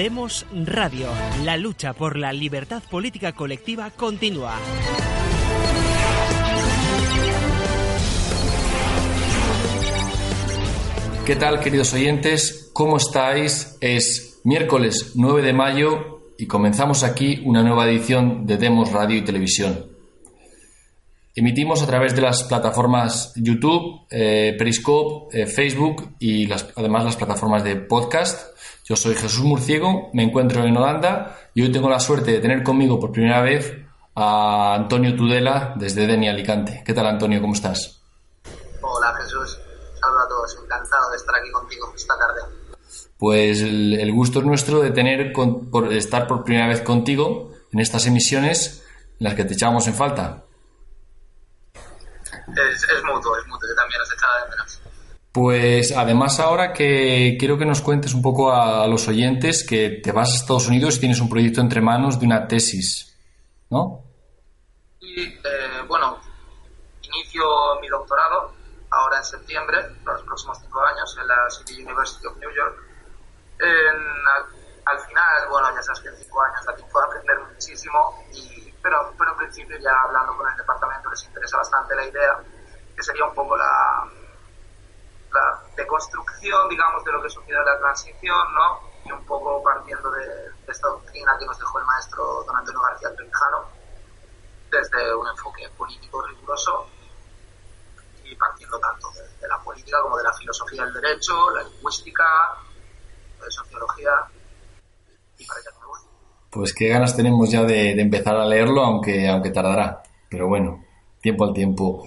Demos Radio. La lucha por la libertad política colectiva continúa. ¿Qué tal, queridos oyentes? ¿Cómo estáis? Es miércoles 9 de mayo y comenzamos aquí una nueva edición de Demos Radio y Televisión. Emitimos a través de las plataformas YouTube, eh, Periscope, eh, Facebook y además las plataformas de podcast. Yo soy Jesús Murciego, me encuentro en Holanda y hoy tengo la suerte de tener conmigo por primera vez a Antonio Tudela desde Deni Alicante. ¿Qué tal, Antonio? ¿Cómo estás? Hola, Jesús. Saludos a todos. Encantado de estar aquí contigo esta tarde. Pues el, gusto es nuestro de tener por estar por primera vez contigo en estas emisiones en las que te echamos en falta. Es, es mutuo, es mutuo. Yo también os echaba de menos. Pues además ahora que quiero que nos cuentes un poco a, los oyentes que te vas a Estados Unidos y tienes un proyecto entre manos de una tesis, ¿no? Y eh, bueno, inicio mi doctorado ahora en septiembre, por los próximos cinco años, en la City University of New York. al, final, bueno, ya sabes que en cinco años aquí puedo aprender muchísimo, y, pero, pero en principio ya hablando con el departamento les interesa bastante la idea, que sería un poco la la deconstrucción, digamos, de lo que en la transición, ¿no? Y un poco partiendo de, esta doctrina que nos dejó el maestro don Antonio García Trevijano, desde un enfoque político riguroso y partiendo tanto de, la política como de la filosofía del derecho, la lingüística, de sociología y para que Pues qué ganas tenemos ya de, de empezar a leerlo, aunque, aunque tardará. Pero bueno, tiempo al tiempo.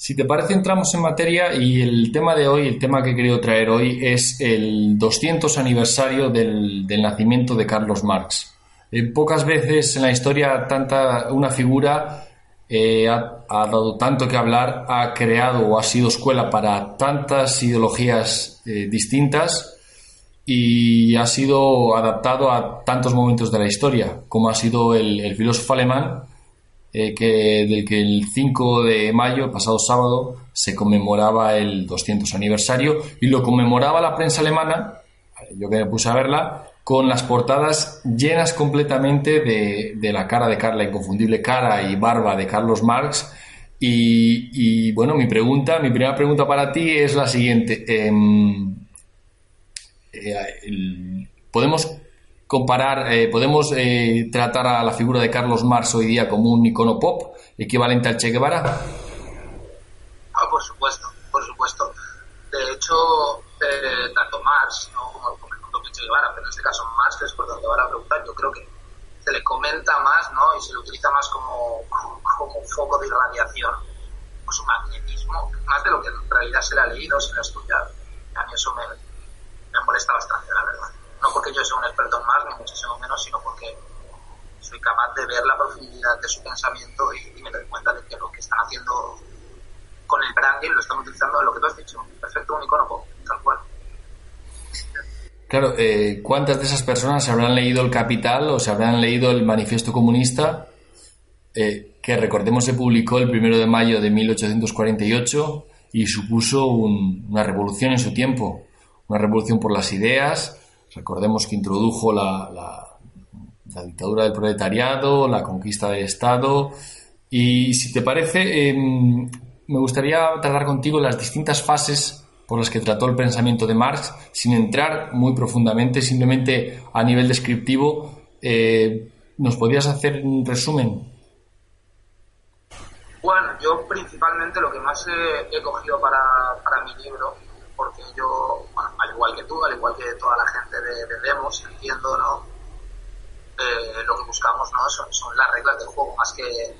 Si te parece, entramos en materia y el tema de hoy, el tema que he querido traer hoy es el 200 aniversario del, nacimiento de Carlos Marx. Eh, pocas veces en la historia tanta una figura eh, ha, dado tanto que hablar, ha creado o ha sido escuela para tantas ideologías eh, distintas y ha sido adaptado a tantos momentos de la historia, como ha sido el filósofo alemán eh, que, del que el 5 de mayo, pasado sábado, se conmemoraba el 200 aniversario y lo conmemoraba la prensa alemana, yo que me puse a verla, con las portadas llenas completamente de, la cara de Carla, inconfundible cara y barba de Carlos Marx. Y, bueno, mi pregunta, mi primera pregunta para ti es la siguiente. Em, eh, ¿Podemos comparar, eh, podemos eh, tratar a la figura de Carlos Marx hoy día como un icono pop equivalente al Che Guevara? Ah, por supuesto, por supuesto. De hecho, eh, tanto Marx ¿no? como, como Che Guevara, pero en este caso Marx, que es por donde va la pregunta, yo creo que se le comenta más ¿no? y se le utiliza más como, como, foco de irradiación, por su magnetismo, más de lo que en realidad se le ha leído, se le ha estudiado. A mí eso me, me molesta bastante, la verdad no porque yo sea un experto en más, ni muchísimo menos, sino porque soy capaz de ver la profundidad de su pensamiento y, me doy cuenta de que lo que están haciendo con el branding lo están utilizando lo que tú has dicho, perfecto, un icono, tal cual. Claro, eh, ¿cuántas de esas personas habrán leído El Capital o se habrán leído el Manifiesto Comunista? Eh, que recordemos se publicó el primero de mayo de 1848 y supuso una revolución en su tiempo, una revolución por las ideas, Recordemos que introdujo la, la, dictadura del proletariado, la conquista del Estado. Y si te parece, em, me gustaría tratar contigo las distintas fases por las que trató el pensamiento de Marx, sin entrar muy profundamente, simplemente a nivel descriptivo. Eh, ¿Nos podrías hacer un resumen? Bueno, yo principalmente lo que más he, cogido para, para mi libro porque yo, al igual que tú, al igual que toda la gente de, Demos, entiendo, ¿no? Eh, lo que buscamos, ¿no? Son, son, las reglas del juego más que,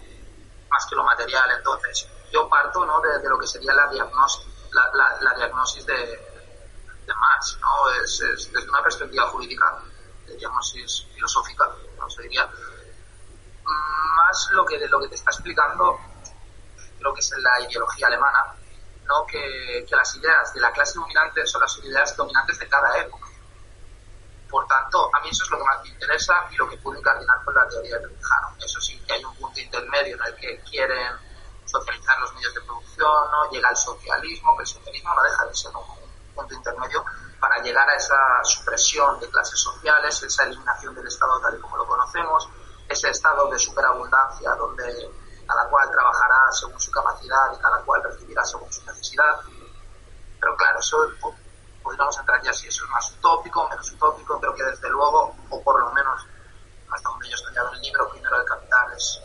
más que lo material. Entonces, yo parto, ¿no? De, lo que sería la diagnosis, la, la, diagnosis de, de Marx, ¿no? es, desde una perspectiva jurídica, digamos, es filosófica, no se diría, más lo que, lo que te está explicando, creo que es la ideología alemana, ¿no? que, que las ideas de la clase dominante son las ideas dominantes de cada época. Por tanto, a mí eso es lo que más me interesa y lo que puede incardinar con la teoría de Trujano. Eso sí, que hay un punto intermedio en el que quieren socializar los medios de producción, ¿no? llega el socialismo, que el socialismo no deja de ser un punto intermedio para llegar a esa supresión de clases sociales, esa eliminación del Estado tal y como lo conocemos, ese estado de superabundancia donde cada cual trabajará según su capacidad y cada cual recibirá según su necesidad. Pero claro, eso podríamos entrar ya si eso es más utópico, menos utópico, pero que desde luego, o por lo menos hasta donde yo he estudiado el libro, Primero del Capital, es,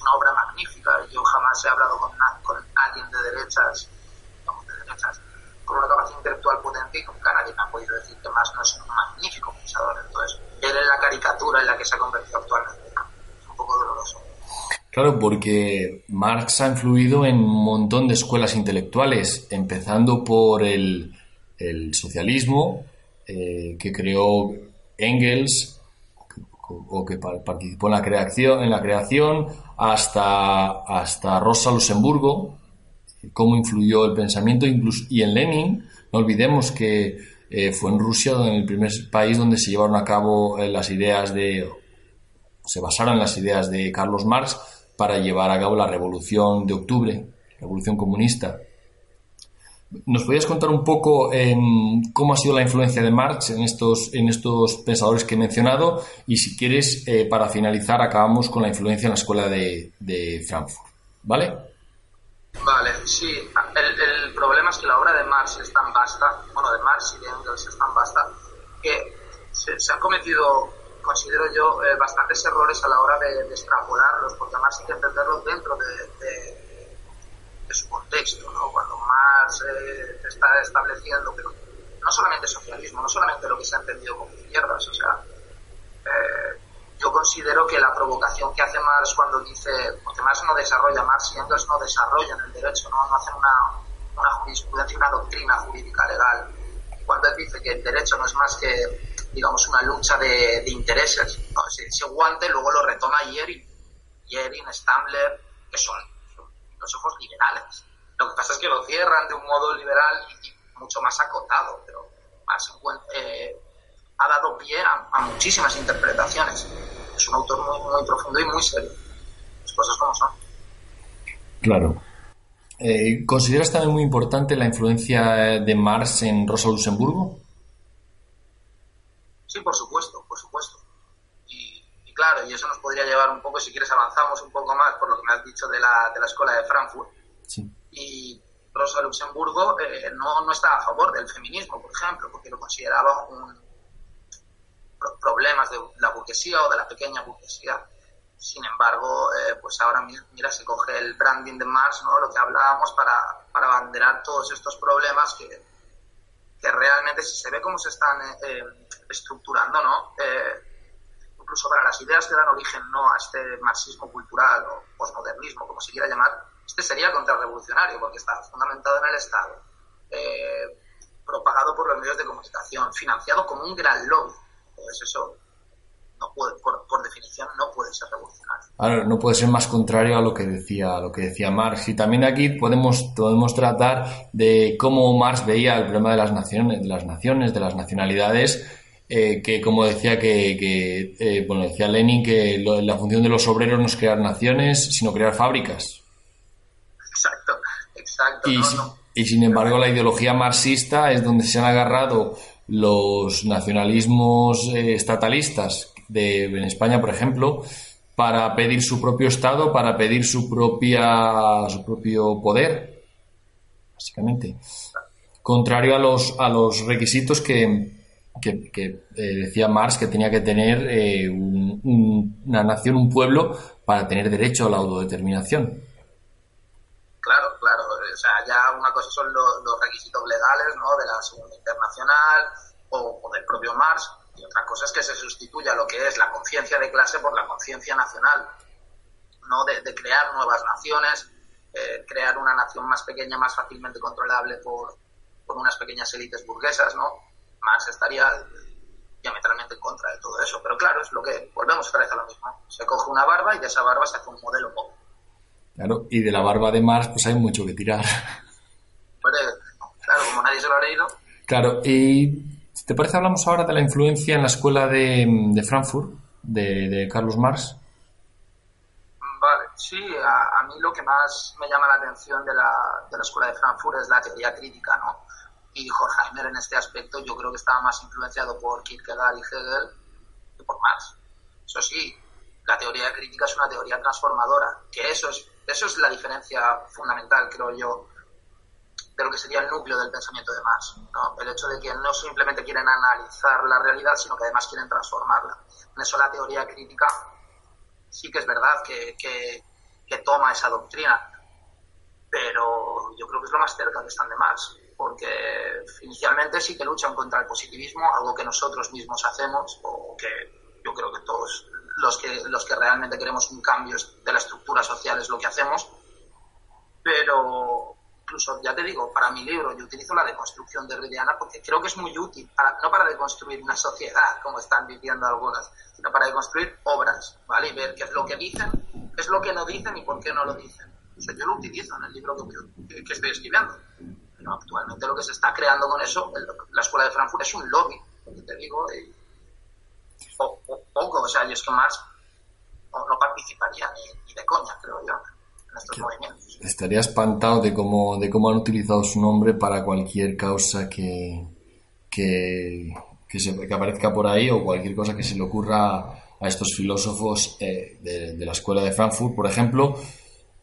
una obra magnífica. Yo jamás he hablado con, con alguien de derechas, de derechas, con una capacidad intelectual potente y nunca nadie me ha podido decir que más no es un magnífico pensador. Entonces, él es la caricatura en la que se ha convertido actualmente. Es un poco doloroso. Claro, porque Marx ha influido en un montón de escuelas intelectuales, empezando por el, socialismo eh, que creó Engels o que participó en la creación, en la creación hasta, hasta Rosa Luxemburgo, cómo influyó el pensamiento incluso, y en Lenin, no olvidemos que eh, fue en Rusia en el primer país donde se llevaron a cabo eh, las ideas de, se basaron las ideas de Carlos Marx para llevar a cabo la revolución de octubre, revolución comunista. ¿Nos podrías contar un poco cómo ha sido la influencia de Marx en estos, en estos pensadores que he mencionado? Y si quieres, eh, para finalizar, acabamos con la influencia en la escuela de, Frankfurt. ¿Vale? Vale, sí. El, problema es que la obra de Marx es tan vasta, bueno, de Marx y de Engels es tan vasta, que se, han cometido, considero yo, eh, bastantes errores a la hora de, extrapolarlos, porque además hay que entenderlos dentro de su contexto, ¿no? Cuando más eh, está estableciendo, pero no solamente socialismo, no solamente lo que se ha entendido como izquierdas, o sea, eh, yo considero que la provocación que hace Marx cuando dice, porque Marx no desarrolla, Marx y Engels no desarrollan el derecho, no, no hacen una, una jurisprudencia, una doctrina jurídica legal. Cuando él dice que el derecho no es más que, digamos, una lucha de, de intereses, ¿no? ese, ese, guante luego lo retoma Yerin, Yerin, Stambler, que son ojos liberales. Lo que pasa es que lo cierran de un modo liberal y, mucho más acotado, pero más, eh, ha dado pie a, muchísimas interpretaciones. Es un autor muy, profundo y muy serio. Las cosas como son. Claro. Eh, ¿Consideras también muy importante la influencia de Marx en Rosa Luxemburgo? Sí, por supuesto, por supuesto claro, y eso nos podría llevar un poco, si quieres avanzamos un poco más por lo que me has dicho de la, de la escuela de Frankfurt. Y Rosa Luxemburgo eh, no, no está a favor del feminismo, por ejemplo, porque lo consideraba un problemas de la burguesía o de la pequeña burguesía. Sin embargo, eh, pues ahora mira, se coge el branding de Marx, ¿no? lo que hablábamos, para, para abanderar todos estos problemas que, que realmente si se ve cómo se están eh, estructurando, ¿no? Incluso para las ideas que dan origen no a este marxismo cultural o posmodernismo, como se quiera llamar, este sería contrarrevolucionario porque está fundamentado en el Estado, eh, propagado por los medios de comunicación, financiado como un gran lobby. Entonces eso, no puede, por, definición, no puede ser revolucionario. Ahora, no puede ser más contrario a lo que decía, lo que decía Marx. Y también aquí podemos, podemos tratar de cómo Marx veía el problema de las naciones, de las naciones, de las nacionalidades eh, que como decía que, eh, bueno, decía Lenin que la función de los obreros no es crear naciones, sino crear fábricas. Exacto, exacto. Y, sin embargo la ideología marxista es donde se han agarrado los nacionalismos eh, estatalistas de, en España, por ejemplo, para pedir su propio Estado, para pedir su propia su propio poder, básicamente. Contrario a los, a los requisitos que, que, eh, decía Marx que tenía que tener eh, una nación, un pueblo, para tener derecho a la autodeterminación. Claro, claro. O sea, ya una cosa son los, requisitos legales ¿no? de la Segunda Internacional o, del propio Marx, y otra cosa es que se sustituya lo que es la conciencia de clase por la conciencia nacional, ¿no? De, crear nuevas naciones, eh, crear una nación más pequeña, más fácilmente controlable por unas pequeñas élites burguesas, ¿no? Marx estaría diametralmente en contra de todo eso. Pero claro, es lo que volvemos otra vez a lo mismo. Se coge una barba y de esa barba se hace un modelo pop. Claro, y de la barba de Marx pues hay mucho que tirar. claro, como nadie se lo ha leído. Claro, y si te parece hablamos ahora de la influencia en la escuela de, de Frankfurt, de, de Carlos Marx. Vale, sí, a, mí lo que más me llama la atención de la, de la escuela de Frankfurt es la teoría crítica, ¿no? Y Horkheimer en este aspecto yo creo que estaba más influenciado por Kierkegaard y Hegel que por Marx. Eso sí, la teoría crítica es una teoría transformadora, que eso es, eso es la diferencia fundamental, creo yo, de lo que sería el núcleo del pensamiento de Marx. ¿no? El hecho de que no simplemente quieren analizar la realidad, sino que además quieren transformarla. En eso la teoría crítica sí que es verdad que, que, toma esa doctrina, pero yo creo que es lo más cerca que están de Marx, porque inicialmente sí que luchan contra el positivismo, algo que nosotros mismos hacemos, o que yo creo que todos los que, los que realmente queremos un cambio de la estructura social es lo que hacemos, pero incluso, ya te digo, para mi libro yo utilizo la deconstrucción de derridiana porque creo que es muy útil, para, no para deconstruir una sociedad, como están diciendo algunas, sino para deconstruir obras, ¿vale? Y ver qué es lo que dicen, qué es lo que no dicen y por qué no lo dicen. yo lo utilizo en el libro que, estoy escribiendo. Actualmente lo que se está creando con eso, la Escuela de Frankfurt es un lobby, te digo, y, poco, o sea, yo es que más no, participaría ni, ni de coña, creo yo. Estaría espantado de cómo, de cómo han utilizado su nombre para cualquier causa que, que, que, aparezca por ahí o cualquier cosa que se le ocurra a estos filósofos eh, de, la escuela de Frankfurt, por ejemplo,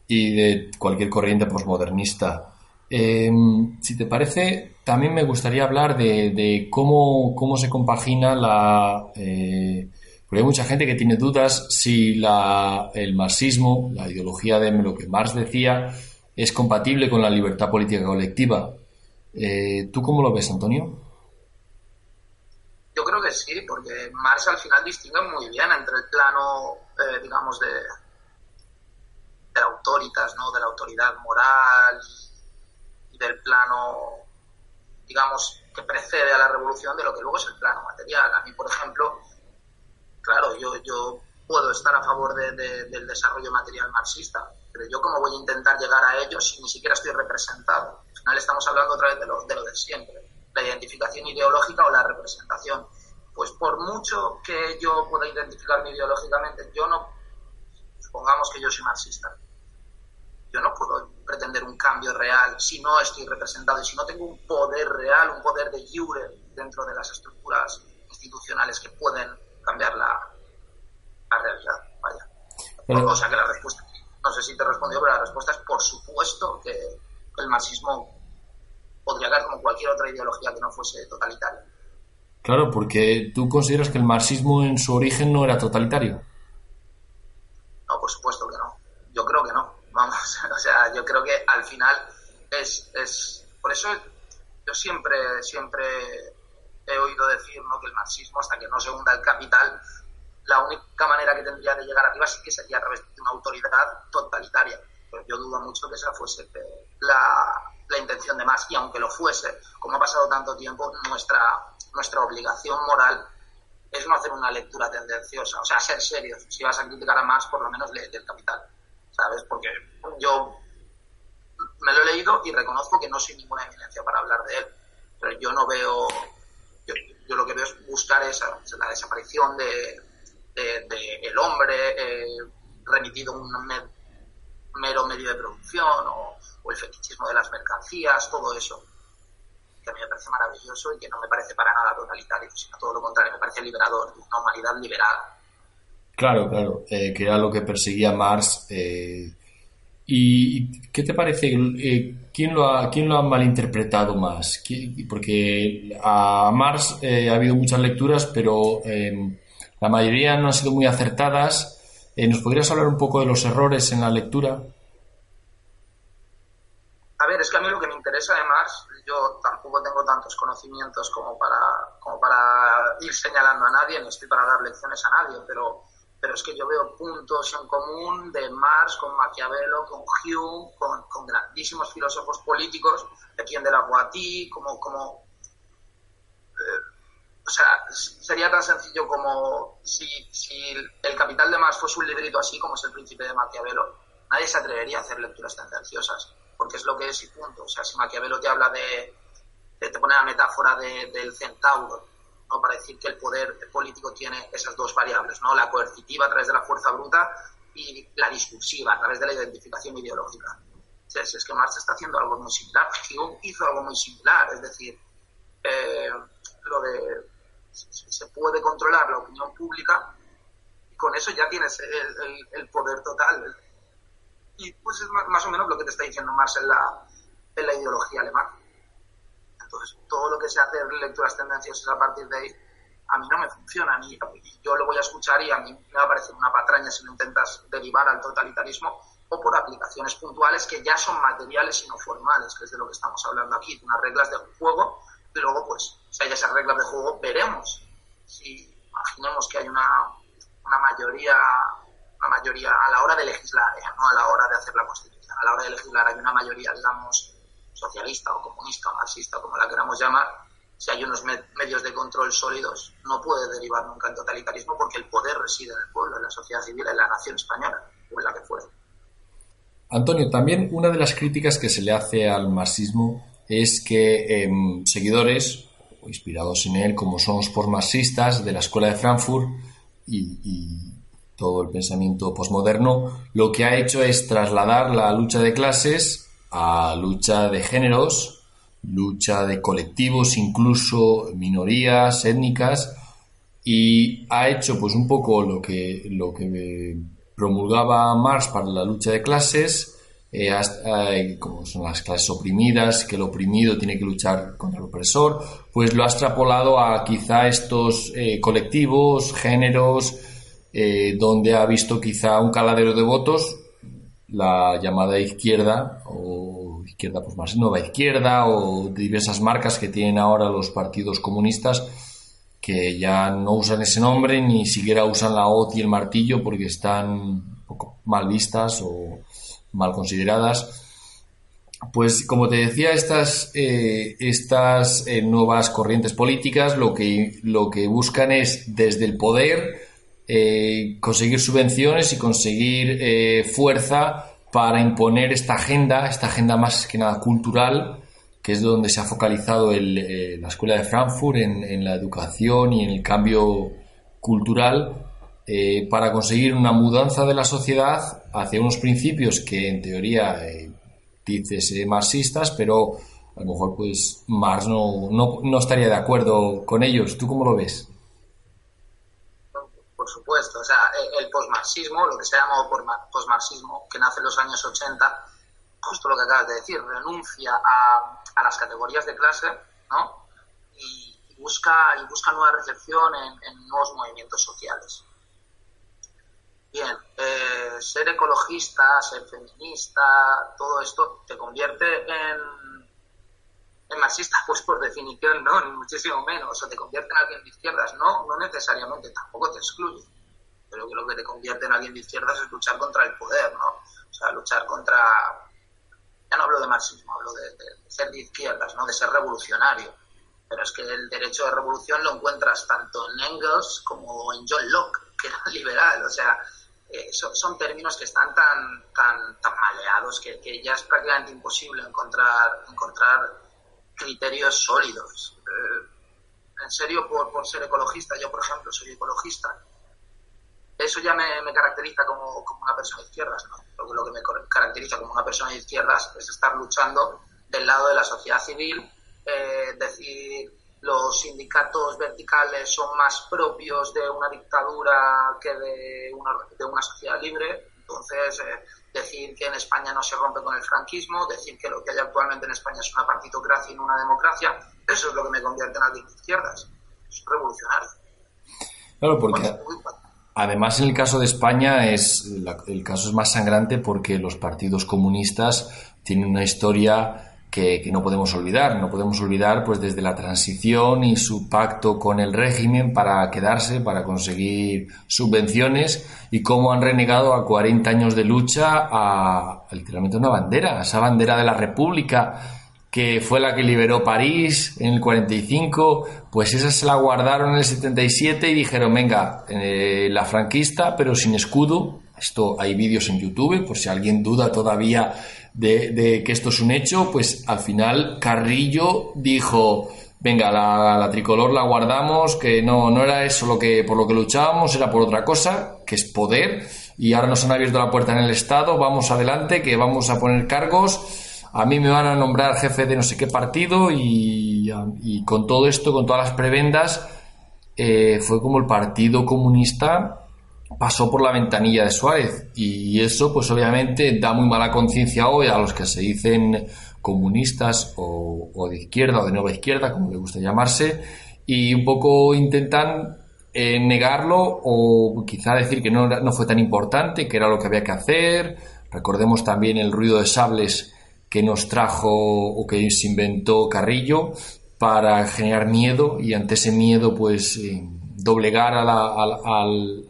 y de cualquier corriente posmodernista. Em, si te parece, también me gustaría hablar de, cómo, cómo, se compagina la, eh, porque hay mucha gente que tiene dudas si el marxismo, la ideología de lo que Marx decía, es compatible con la libertad política colectiva. Eh, ¿Tú cómo lo ves, Antonio? Yo creo que sí, porque Marx al final distingue muy bien entre el plano, eh, digamos, de, la autoritas, ¿no? de la autoridad moral del plano, digamos, que precede a la revolución de lo que luego es el plano material. A mí, por ejemplo, claro, yo, yo puedo estar a favor del desarrollo material marxista, pero yo cómo voy a intentar llegar a ello si ni siquiera estoy representado. Al final estamos hablando otra vez de lo de, lo de siempre, la identificación ideológica o la representación. Pues por mucho que yo pueda identificarme ideológicamente, yo no, supongamos que yo soy marxista, yo no puedo pretender un cambio real si no estoy representado y si no tengo un poder real, un poder de jure dentro de las estructuras institucionales que pueden cambiar la, realidad. Vaya. O sea que la respuesta, no sé si te respondió, pero la respuesta es por supuesto que el marxismo podría caer como cualquier otra ideología que no fuese totalitaria. Claro, porque tú consideras que el marxismo en su origen no era totalitario. No, por supuesto que no. O sea, yo creo que al final es, es por eso yo siempre, siempre he oído decir ¿no? que el marxismo, hasta que no se hunda el capital, la única manera que tendría de llegar arriba sí que sería a través de una autoridad totalitaria. Pero yo dudo mucho que esa fuese la, la intención de más. Y aunque lo fuese, como ha pasado tanto tiempo, nuestra, nuestra obligación moral es no hacer una lectura tendenciosa, o sea, ser serios. Si vas a criticar a más, por lo menos lee el capital, ¿sabes? Porque yo me lo he leído y reconozco que no soy ninguna eminencia para hablar de él, pero yo no veo yo, lo que veo es buscar esa, la desaparición de, el hombre eh, remitido a un mero medio de producción o, el fetichismo de las mercancías, todo eso que a mí me parece maravilloso y que no me parece para nada totalitario, sino todo lo contrario, me parece liberador, una humanidad liberada. Claro, claro, eh, que era lo que perseguía Marx eh, ¿Y qué te parece? Eh, ¿quién, lo ha, ¿Quién lo ha malinterpretado más? Porque a Marx eh, ha habido muchas lecturas, pero em, la mayoría no han sido muy acertadas. Eh, ¿Nos podrías hablar un poco de los errores en la lectura? A ver, es que a mí lo que me interesa de Marx, yo tampoco tengo tantos conocimientos como para, como para ir señalando a nadie, ni estoy para dar lecciones a nadie, pero pero es que yo veo puntos en común de Marx con Maquiavelo, con Hume, con, grandísimos filósofos políticos, de quien de la Guatí, como, como eh, sería tan sencillo como si, si el capital de Marx fuese un librito así como es el príncipe de Maquiavelo, nadie se atrevería a hacer lecturas tendenciosas, porque es lo que es y punto. O sea, si Maquiavelo te habla de, te pone la metáfora del centauro, para decir que el poder político tiene esas dos variables, ¿no? la coercitiva a través de la fuerza bruta y la discursiva a través de la identificación ideológica. Es, es que Marx está haciendo algo muy similar, Hume hizo algo muy similar, es decir, eh, lo de se puede controlar la opinión pública y con eso ya tienes el, poder total. Y pues es más, o menos lo que te está diciendo Marx en la, en la ideología alemana. Entonces, todo lo que sea hacer lecturas tendenciosas a partir de ahí, a mí no me funciona. A yo lo voy a escuchar y a mí me va a parecer una patraña si lo intentas derivar al totalitarismo o por aplicaciones puntuales que ya son materiales y no formales, que es de lo que estamos hablando aquí, unas reglas de juego y luego, pues, si hay esas reglas de juego, veremos si imaginemos que hay una, una mayoría una mayoría a la hora de legislar, ¿eh? no a la hora de hacer la Constitución, a la hora de legislar hay una mayoría, digamos, socialista o comunista o marxista, como la queramos llamar, si hay unos medios de control sólidos, no puede derivar nunca en totalitarismo porque el poder reside en el pueblo, en la sociedad civil, en la nación española o en la que fuera. Antonio, también una de las críticas que se le hace al marxismo es que em, seguidores o inspirados en él, como son los marxistas de la Escuela de Frankfurt y, todo el pensamiento posmoderno, lo que ha hecho es trasladar la lucha de clases a lucha de géneros, lucha de colectivos, incluso minorías étnicas, y ha hecho pues un poco lo que, lo que promulgaba Marx para la lucha de clases, eh, como son las clases oprimidas, que el oprimido tiene que luchar contra el opresor, pues lo ha extrapolado a quizá estos eh, colectivos, géneros, eh, donde ha visto quizá un caladero de votos, la llamada izquierda o izquierda pues más nueva izquierda o diversas marcas que tienen ahora los partidos comunistas que ya no usan ese nombre ni siquiera usan la hoz y el martillo porque están poco mal vistas o mal consideradas. Pues como te decía, estas, eh, estas eh, nuevas corrientes políticas lo que, lo que buscan es desde el poder eh, conseguir subvenciones y conseguir fuerza para imponer esta agenda, esta agenda más que nada cultural, que es donde se ha focalizado la Escuela de Frankfurt en, en la educación y en el cambio cultural eh, para conseguir una mudanza de la sociedad hacia unos principios que en teoría eh, dices marxistas, pero a lo mejor pues Marx no, no, estaría de acuerdo con ellos. ¿Tú cómo lo ves? Supuesto, o sea, el posmarxismo, lo que se llama posmarxismo, que nace en los años 80, justo lo que acabas de decir, renuncia a, a las categorías de clase, ¿no? Y, busca, y busca nueva recepción en nuevos movimientos sociales. Bien, eh, ser ecologista, ser feminista, todo esto te convierte en, marxista, pues por definición no, muchísimo menos, o te convierte en alguien de izquierdas, no, no necesariamente, tampoco te excluye, pero que lo que te convierte en alguien de izquierdas es luchar contra el poder, ¿no? O sea, luchar contra, ya no hablo de marxismo, hablo de, ser de izquierdas, ¿no? De ser revolucionario, pero es que el derecho de revolución lo encuentras tanto en Engels como en John Locke, que era liberal, o sea, eh, son, términos que están tan, tan, tan maleados que, ya es prácticamente imposible encontrar, encontrar criterios sólidos. Eh, en serio, por, por, ser ecologista, yo por ejemplo soy ecologista, eso ya me, caracteriza como, como, una persona de izquierdas. ¿no? Lo, que me caracteriza como una persona de izquierdas es estar luchando del lado de la sociedad civil, eh, decir los sindicatos verticales son más propios de una dictadura que de una, de una sociedad libre. Entonces, eh, decir que en España no se rompe con el franquismo, decir que lo que hay actualmente en España es una partitocracia y no una democracia, eso es lo que me convierte en alguien de izquierdas. Es revolucionario. Claro, porque además en el caso de España es el caso es más sangrante porque los partidos comunistas tienen una historia que, no podemos olvidar. No podemos olvidar, pues, desde la transición y su pacto con el régimen para quedarse, para conseguir subvenciones y cómo han renegado a 40 años de lucha a, literalmente una bandera, a esa bandera de la República que fue la que liberó París en el 45, pues esa se la guardaron en el 77 y dijeron, venga, eh, la franquista, pero sin escudo. Esto hay vídeos en YouTube, por si alguien duda todavía de, que esto es un hecho, pues al final Carrillo dijo, venga, la, tricolor la guardamos, que no, no era eso lo que, por lo que luchábamos, era por otra cosa, que es poder, y ahora nos han abierto la puerta en el Estado, vamos adelante, que vamos a poner cargos, a mí me van a nombrar jefe de no sé qué partido, y, con todo esto, con todas las prebendas, eh, fue como el Partido Comunista pasó por la ventanilla de Suárez. Y eso pues obviamente da muy mala conciencia hoy a los que se dicen comunistas o, de izquierda o de nueva izquierda como le gusta llamarse y un poco intentan eh, negarlo o quizá decir que no, fue tan importante que era lo que había que hacer. Recordemos también el ruido de sables que nos trajo o que se inventó Carrillo para generar miedo y ante ese miedo pues eh, doblegar a la, al,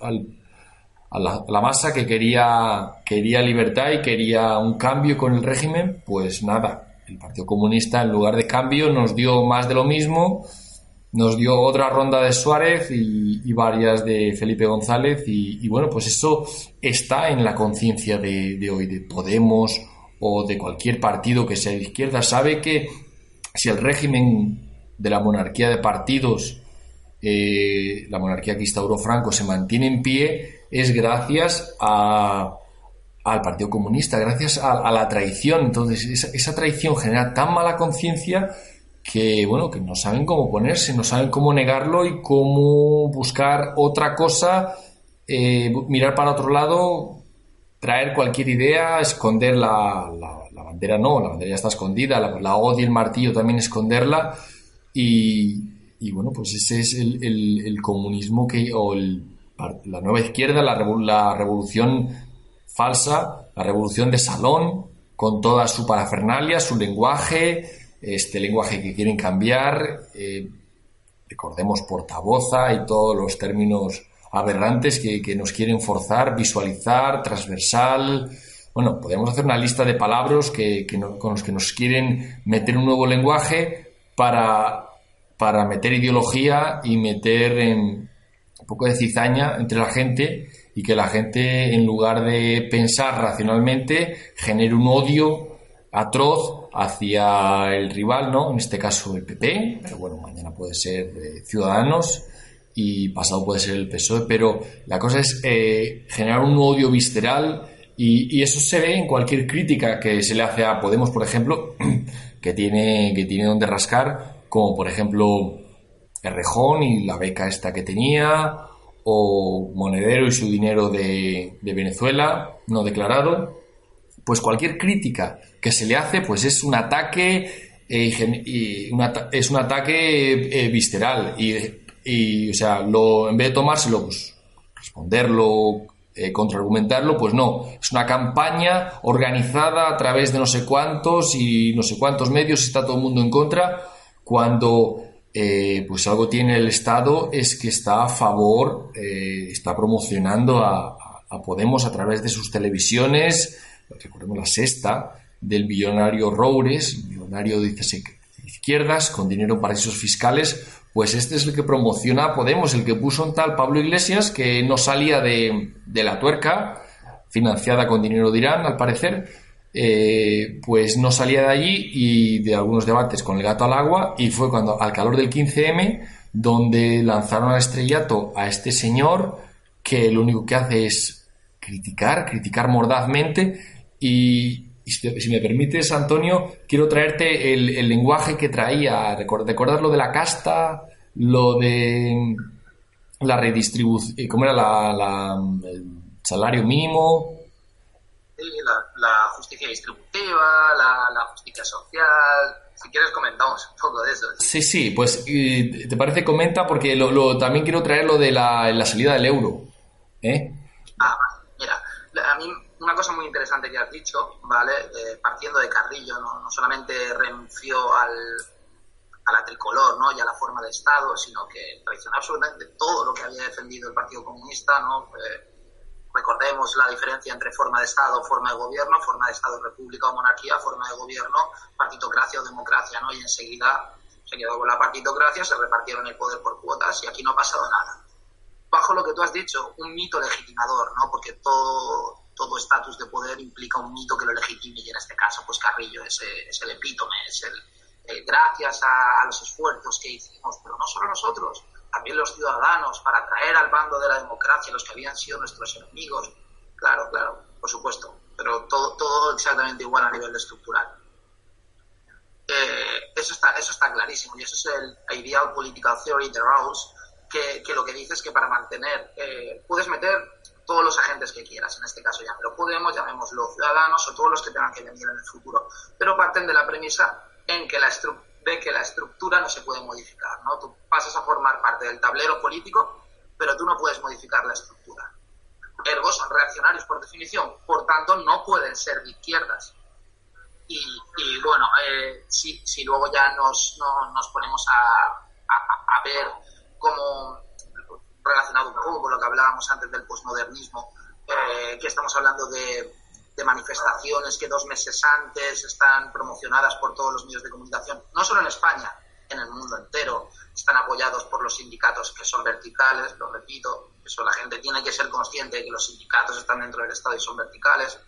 a, la, masa que quería, quería libertad y quería un cambio con el régimen, pues nada, el Partido Comunista en lugar de cambio nos dio más de lo mismo, nos dio otra ronda de Suárez y, varias de Felipe González y, bueno, pues eso está en la conciencia de hoy, de Podemos o de cualquier partido que sea de izquierda, sabe que si el régimen de la monarquía de partidos eh, la monarquía que instauró Franco se mantiene en pie es gracias al Partido Comunista, gracias a, la traición. Entonces, esa, traición genera tan mala conciencia que, bueno, que no saben cómo ponerse, no saben cómo negarlo y cómo buscar otra cosa, eh, mirar para otro lado, traer cualquier idea, esconder la, bandera, no, la bandera ya está escondida, la, la y el martillo también esconderla y, y bueno, pues ese es el, comunismo que, o la nueva izquierda, la, revolución falsa, la revolución de salón, con toda su parafernalia, su lenguaje, este lenguaje que quieren cambiar, eh, recordemos portavoza y todos los términos aberrantes que, nos quieren forzar, visualizar, transversal. Bueno, podemos hacer una lista de palabras que, con los que nos quieren meter un nuevo lenguaje para para meter ideología y meter un poco de cizaña entre la gente y que la gente, en lugar de pensar racionalmente, genere un odio atroz hacia el rival, ¿no? En este caso el PP, pero bueno, mañana puede ser eh, Ciudadanos y pasado puede ser el PSOE, pero la cosa es eh, generar un odio visceral y, y, eso se ve en cualquier crítica que se le hace a Podemos, por ejemplo, que tiene, que tiene donde rascar como por ejemplo Errejón y la beca esta que tenía, o Monedero y su dinero de, Venezuela no declarado, pues cualquier crítica que se le hace pues es un ataque eh, y es un ataque eh, visceral y, o sea lo, en vez de tomárselo pues responderlo eh, contraargumentarlo pues no es una campaña organizada a través de no sé cuántos y no sé cuántos medios está todo el mundo en contra cuando eh, pues algo tiene el Estado es que está a favor, eh, está promocionando a, Podemos a través de sus televisiones, recordemos la sexta, del billonario Roures, billonario de izquierdas, con dinero para esos fiscales, pues este es el que promociona a Podemos, el que puso un tal Pablo Iglesias que no salía de, de la tuerca, financiada con dinero de Irán, al parecer, eh, pues no salía de allí y de algunos debates con el gato al agua y fue cuando al calor del 15M donde lanzaron al estrellato a este señor que lo único que hace es criticar, criticar mordazmente y, si me permites Antonio quiero traerte el, lenguaje que traía, recordar lo de la casta, lo de la redistribución, eh, ¿cómo era la, el salario mínimo? La, justicia distributiva, la, justicia social. Si quieres comentamos un poco de eso. Sí, sí, pues te parece comenta porque lo, también quiero traer lo de la, salida del euro. ¿eh? Ah, mira, a mí una cosa muy interesante que has dicho, ¿vale? Eh, partiendo de Carrillo, ¿no? no solamente renunció al, a la tricolor ¿no? y a la forma de Estado, sino que traicionó absolutamente todo lo que había defendido el Partido Comunista, ¿no? Recordemos la diferencia entre forma de Estado, forma de gobierno, forma de Estado, república o monarquía, forma de gobierno, partitocracia o democracia, ¿no? Y enseguida se quedó con la partitocracia, se repartieron el poder por cuotas y aquí no ha pasado nada. Bajo lo que tú has dicho, un mito legitimador, ¿no? Porque todo todo estatus de poder implica un mito que lo legitime y en este caso pues Carrillo es, es el epítome, es el, gracias a, los esfuerzos que hicimos, pero no solo nosotros, también los ciudadanos para traer al bando de la democracia los que habían sido nuestros enemigos, claro, claro, por supuesto, pero todo, todo exactamente igual a nivel estructural. Eh, eso, está, eso está clarísimo y eso es el Ideal Political Theory de Rawls, que, que, lo que dice es que para mantener, eh, puedes meter todos los agentes que quieras, en este caso ya lo Podemos, llamémoslo ciudadanos o todos los que tengan que venir en el futuro, pero parten de la premisa en que la de que la estructura no se puede modificar, ¿no? Tú pasas a formar parte del tablero político, pero tú no puedes modificar la estructura. Ergo son reaccionarios por definición, por tanto no pueden ser de izquierdas. Y, bueno, eh, si, luego ya nos, nos ponemos a, a, a ver cómo relacionado un poco con lo que hablábamos antes del posmodernismo, eh, que estamos hablando de, manifestaciones que dos meses antes están promocionadas por todos los medios de comunicación, no solo en España, en el mundo entero, están apoyados por los sindicatos que son verticales, lo repito, eso la gente tiene que ser consciente de que los sindicatos están dentro del Estado y son verticales,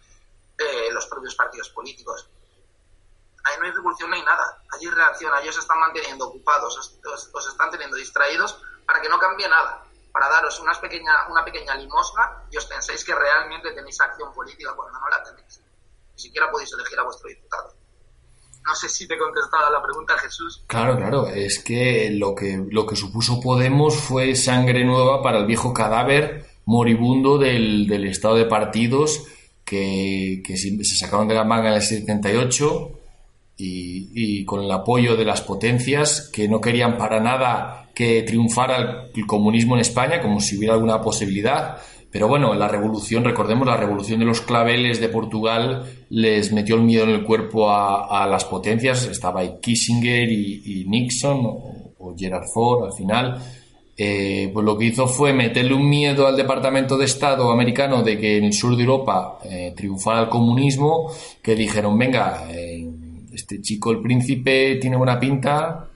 eh, los propios partidos políticos. Ahí no hay revolución, no hay nada. Allí reacciona, ellos se están manteniendo ocupados, os están teniendo distraídos para que no cambie nada para daros una pequeña, una pequeña limosna y os penséis que realmente tenéis acción política cuando no la tenéis. Ni siquiera podéis elegir a vuestro diputado. No sé si te he contestado a la pregunta, Jesús. Claro, claro. Es que lo que, lo que supuso Podemos fue sangre nueva para el viejo cadáver moribundo del, del estado de partidos que, que se sacaron de la manga en el 78 y, y, con el apoyo de las potencias que no querían para nada que triunfara el comunismo en España, como si hubiera alguna posibilidad. Pero bueno, la revolución, recordemos, la revolución de los claveles de Portugal les metió el miedo en el cuerpo a, las potencias. Estaba ahí Kissinger y, Nixon o, Gerard Ford al final. Eh, pues lo que hizo fue meterle un miedo al Departamento de Estado americano de que en el sur de Europa eh, triunfara el comunismo, que dijeron, venga, eh, este chico, el príncipe, tiene buena pinta,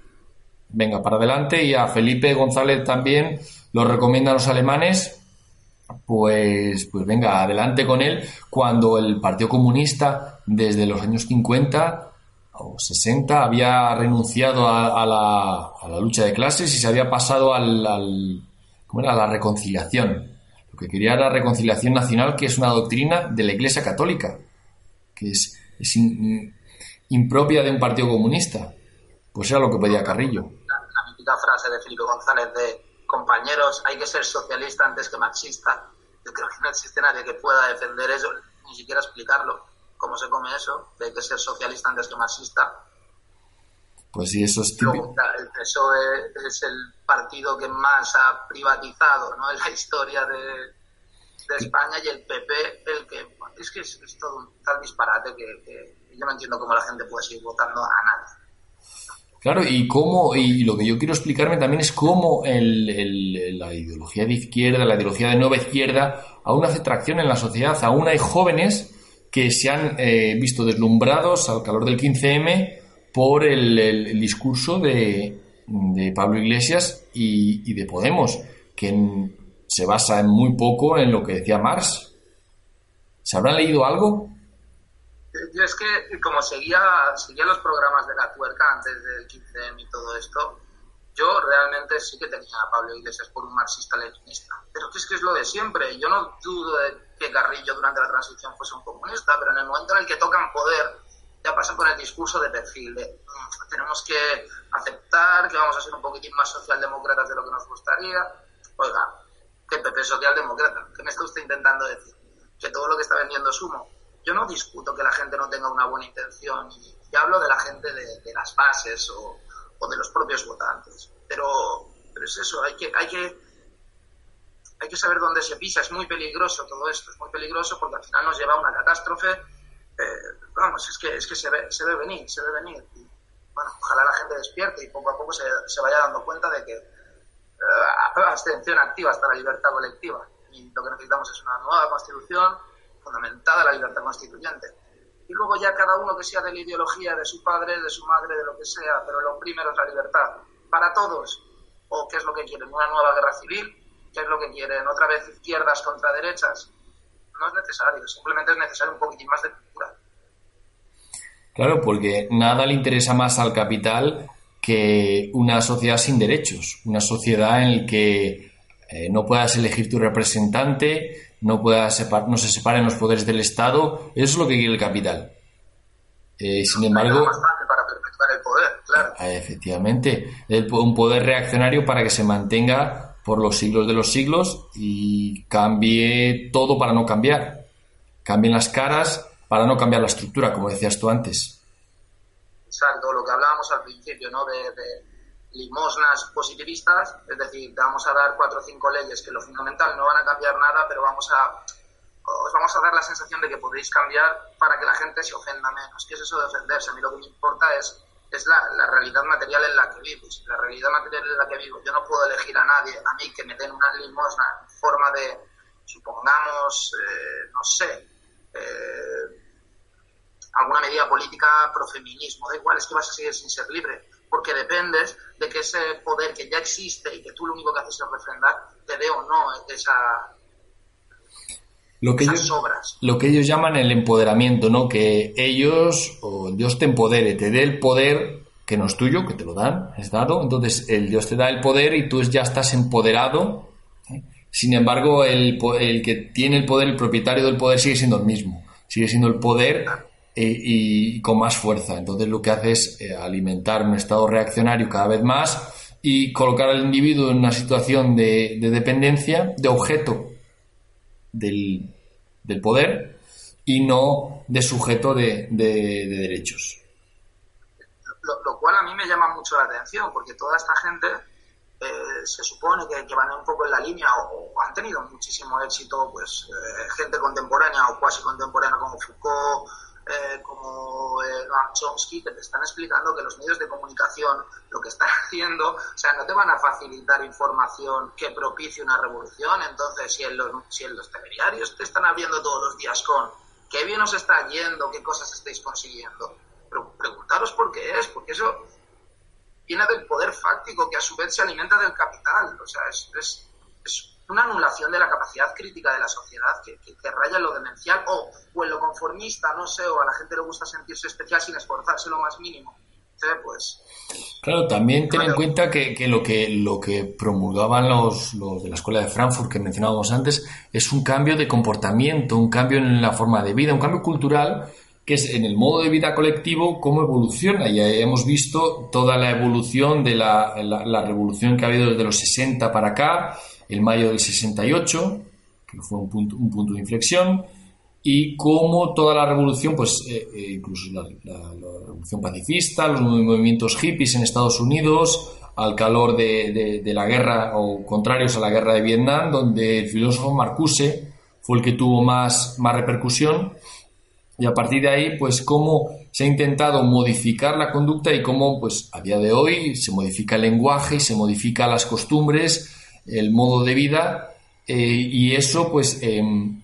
venga, para adelante. Y a Felipe González también lo recomiendan los alemanes. Pues, pues venga, adelante con él. Cuando el Partido Comunista, desde los años 50 o 60, había renunciado a, la, lucha de clases y se había pasado al, ¿cómo era? a la reconciliación. Lo que quería era reconciliación nacional, que es una doctrina de la Iglesia Católica, que es, es impropia de un partido comunista. Pues era lo que pedía Carrillo. La, mítica frase de Felipe González de compañeros, hay que ser socialista antes que marxista. Yo creo que no existe nadie que pueda defender eso, ni siquiera explicarlo. ¿Cómo se come eso? De hay que ser socialista antes que marxista. Pues sí, eso es típico. El PSOE es el partido que más ha privatizado ¿no? en la historia de, España y el PP el que es que es, todo un tal disparate que yo no entiendo cómo la gente puede seguir votando a nadie. Claro, y cómo, y lo que yo quiero explicarme también es cómo la ideología de izquierda, la ideología de nueva izquierda, aún hace tracción en la sociedad. Aún hay jóvenes que se han eh, visto deslumbrados al calor del 15M por el, discurso de, de, Pablo Iglesias y, y de Podemos, que se basa en muy poco en lo que decía Marx. ¿Se habrán leído algo? Yo es que como seguía, seguía los programas de la tuerca antes del 15M y todo esto, yo realmente sí que tenía a Pablo Iglesias por un marxista-leninista. Pero que es que es lo de siempre. Yo no dudo de que Carrillo durante la transición fuese un comunista, pero en el momento en el que tocan poder, ya pasa con el discurso de perfil de mm, tenemos que aceptar que vamos a ser un poquitín más socialdemócratas de lo que nos gustaría. Oiga, que PP socialdemócrata. ¿Qué me está usted intentando decir? Que todo lo que está vendiendo es humo yo no discuto que la gente no tenga una buena intención y, hablo de la gente de, las bases o, de los propios votantes. Pero, pero es eso, hay que, hay que hay que saber dónde se pisa. Es muy peligroso todo esto, es muy peligroso porque al final nos lleva a una catástrofe. Eh, vamos, es que, es que se, ve, se ve venir, se ve venir. Y, bueno, ojalá la gente despierte y poco a poco se, se vaya dando cuenta de que eh, abstención activa hasta la libertad colectiva. Y lo que necesitamos es una nueva constitución fundamentada en la libertad constituyente. Y luego ya cada uno que sea de la ideología de su padre, de su madre, de lo que sea, pero lo primero es la libertad. Para todos. ¿O qué es lo que quieren? ¿Una nueva guerra civil? ¿Qué es lo que quieren? ¿Otra vez izquierdas contra derechas? No es necesario, simplemente es necesario un poquitín más de cultura. Claro, porque nada le interesa más al capital que una sociedad sin derechos, una sociedad en la que eh, no puedas elegir tu representante, no, puedas no se separen los poderes del Estado, eso es lo que quiere el capital. Eh, sin embargo, para perpetuar el poder, claro. Ah, efectivamente, un poder reaccionario para que se mantenga por los siglos de los siglos y cambie todo para no cambiar. Cambien las caras para no cambiar la estructura, como decías tú antes. Exacto, lo que hablábamos al principio, ¿no? De, limosnas positivistas, es decir, te vamos a dar cuatro o cinco leyes que lo fundamental no van a cambiar nada, pero vamos a os vamos a dar la sensación de que podéis cambiar para que la gente se ofenda menos. ¿Qué es eso de ofenderse? A mí lo que me importa es, es la, realidad material en la que vivo. La realidad material en la que vivo. Yo no puedo elegir a nadie, a mí, que me den una limosna en forma de, supongamos, eh, no sé, eh, alguna medida política pro feminismo, da igual, es que vas a seguir sin ser libre, porque dependes de que ese poder que ya existe y que tú lo único que haces es refrendar, te dé o no esa, lo que ellos, obras. Lo que ellos llaman el empoderamiento, ¿no? Que ellos, o Dios te empodere, te dé el poder que no es tuyo, que te lo dan, es dado, entonces el Dios te da el poder y tú ya estás empoderado. ¿eh? Sin embargo, el, el que tiene el poder, el propietario del poder sigue siendo el mismo, sigue siendo el poder y, con más fuerza. Entonces lo que hace es eh, alimentar un estado reaccionario cada vez más y colocar al individuo en una situación de, dependencia, de objeto del, poder y no de sujeto de, derechos. Lo, cual a mí me llama mucho la atención, porque toda esta gente eh, se supone que, van un poco en la línea o, han tenido muchísimo éxito, pues eh, gente contemporánea o cuasi contemporánea como Foucault, eh, como eh, Chomsky que te están explicando que los medios de comunicación lo que están haciendo, o sea, no te van a facilitar información que propicie una revolución. Entonces, si en los, si en los telediarios te están abriendo todos los días con qué bien os está yendo, qué cosas estáis consiguiendo, pero preguntaros por qué es, porque eso viene del poder fáctico que a su vez se alimenta del capital. O sea, es una anulación de la capacidad crítica de la sociedad que, raya en lo demencial o, o, en lo conformista, no sé, o a la gente le gusta sentirse especial sin esforzarse lo más mínimo. Pues, claro, también ten en cuenta que, lo que lo que promulgaban los, los, de la escuela de Frankfurt que mencionábamos antes es un cambio de comportamiento, un cambio en la forma de vida, un cambio cultural que es en el modo de vida colectivo cómo evoluciona. Ya hemos visto toda la evolución de la, la revolución que ha habido desde los 60 para acá, el mayo del 68, que fue un punto, un punto de inflexión, y cómo toda la revolución, pues eh, eh, incluso la, revolución pacifista, los movimientos hippies en Estados Unidos, al calor de, de, la guerra o contrarios a la guerra de Vietnam, donde el filósofo Marcuse fue el que tuvo más, más repercusión. Y a partir de ahí, pues cómo se ha intentado modificar la conducta y cómo, pues a día de hoy, se modifica el lenguaje se modifica las costumbres el modo de vida eh, y eso pues em,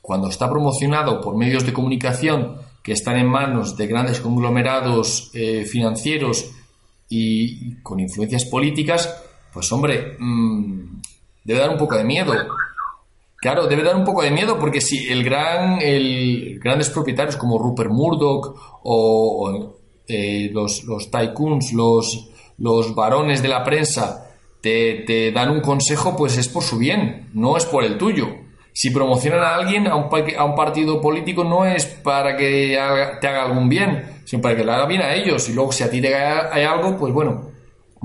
cuando está promocionado por medios de comunicación que están en manos de grandes conglomerados eh, financieros y, con influencias políticas, pues hombre, mm, debe dar un poco de miedo. Claro, debe dar un poco de miedo porque si el gran, el, grandes propietarios como Rupert Murdoch o, eh, los, tycoons, los, varones de la prensa te, dan un consejo, pues es por su bien, no es por el tuyo. Si promocionan a alguien, a un, partido político, no es para que te haga algún bien, sino para que le haga bien a ellos. Y luego, si a ti te hay algo, pues bueno,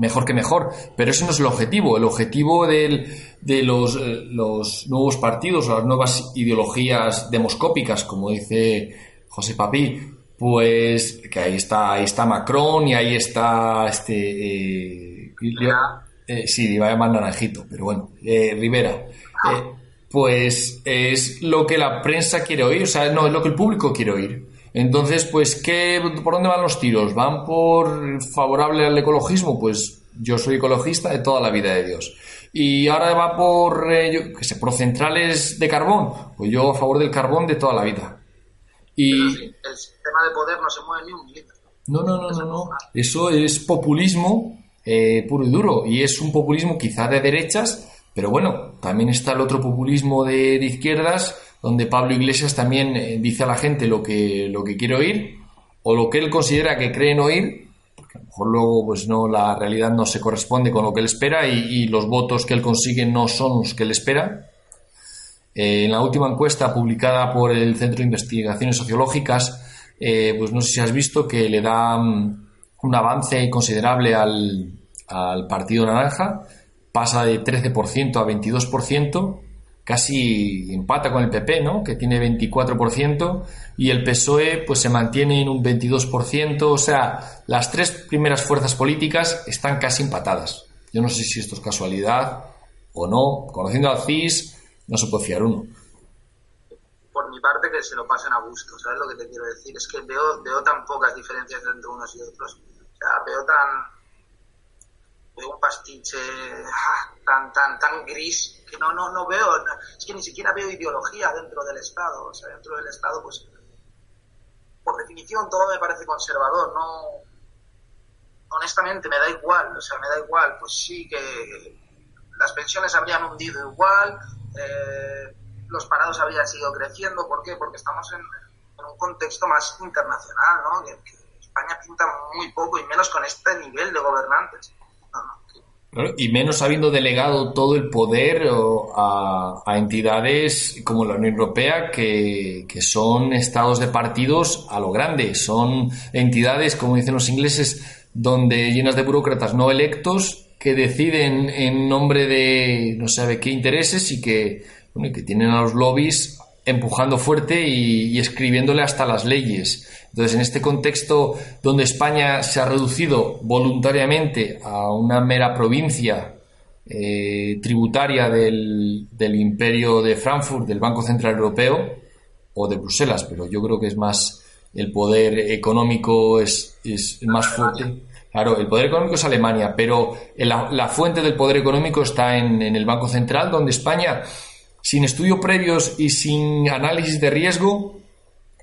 mejor que mejor. Pero ese no es el objetivo. El objetivo de los, eh, los, nuevos partidos o las nuevas ideologías demoscópicas, como dice José Papí, pues que ahí está, ahí está Macron y ahí está este. Eh, eh, sí, iba a llamar Naranjito, pero bueno, eh, Rivera. Eh, pues es lo que la prensa quiere oír, o sea, no, es lo que el público quiere oír. Entonces, pues, ¿qué, ¿por dónde van los tiros? ¿Van por favorable al ecologismo? Pues yo soy ecologista de toda la vida de Dios. Y ahora va por, eh, yo, qué sé, por centrales de carbón. Pues yo a favor del carbón de toda la vida. Y... el sistema de poder no se mueve ni un milímetro. No, no, no, no, no. Eso es populismo eh, puro y duro. Y es un populismo quizá de derechas, pero bueno, también está el otro populismo de, de izquierdas, donde Pablo Iglesias también eh, dice a la gente lo que, lo que quiere oír o lo que él considera que creen oír, a lo mejor luego pues no la realidad no se corresponde con lo que él espera y, los votos que él consigue no son los que él espera. Eh, en la última encuesta publicada por el Centro de Investigaciones Sociológicas, eh, pues no sé si has visto que le da mm, un avance considerable al, al Partido Naranja, pasa de 13% a 22%, casi empata con el PP, ¿no? que tiene 24%, y el PSOE pues se mantiene en un 22%, o sea, las tres primeras fuerzas políticas están casi empatadas. Yo no sé si esto es casualidad o no, conociendo al CIS no se puede fiar uno. Por mi parte que se lo pasen a gusto, ¿sabes lo que te quiero decir? Es que veo, veo tan pocas diferencias entre unos y otros, o sea, veo tan veo un pastiche ah, tan tan tan gris que no, no, no veo, es que ni siquiera veo ideología dentro del Estado, o sea, dentro del Estado, pues, por definición todo me parece conservador, no, honestamente me da igual, o sea, me da igual, pues sí que las pensiones habrían hundido igual, eh, los parados habrían sido creciendo, ¿por qué? Porque estamos en, un contexto más internacional, ¿no? Que, España pinta muy poco y menos con este nivel de gobernantes. Y menos habiendo delegado todo el poder a, entidades como la Unión Europea, que, son estados de partidos a lo grande. Son entidades, como dicen los ingleses, donde llenas de burócratas no electos que deciden en nombre de no sabe qué intereses y que, que tienen a los lobbies empujando fuerte y, escribiéndole hasta las leyes. Entonces, en este contexto donde España se ha reducido voluntariamente a una mera provincia eh, tributaria del, imperio de Frankfurt, del Banco Central Europeo, o de Bruselas, pero yo creo que es más el poder económico es, más fuerte. Claro, el poder económico es Alemania, pero la, fuente del poder económico está en, en el Banco Central, donde España sin estudios previos y sin análisis de riesgo,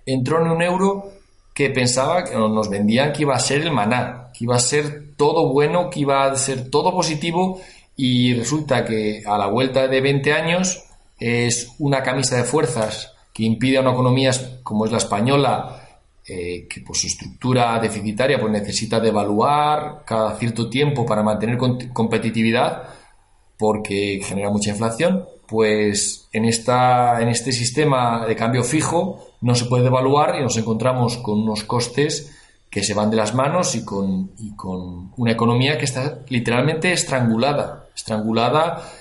entró en un euro que pensaba que nos vendían que iba a ser el maná, que iba a ser todo bueno, que iba a ser todo positivo y resulta que a la vuelta de 20 años es una camisa de fuerzas que impide a una economía como es la española eh, que por su estructura deficitaria pues necesita devaluar cada cierto tiempo para mantener competitividad porque genera mucha inflación pues en, esta, en este sistema de cambio fijo no se puede devaluar y nos encontramos con unos costes que se van de las manos y con, con una economía que está literalmente estrangulada, estrangulada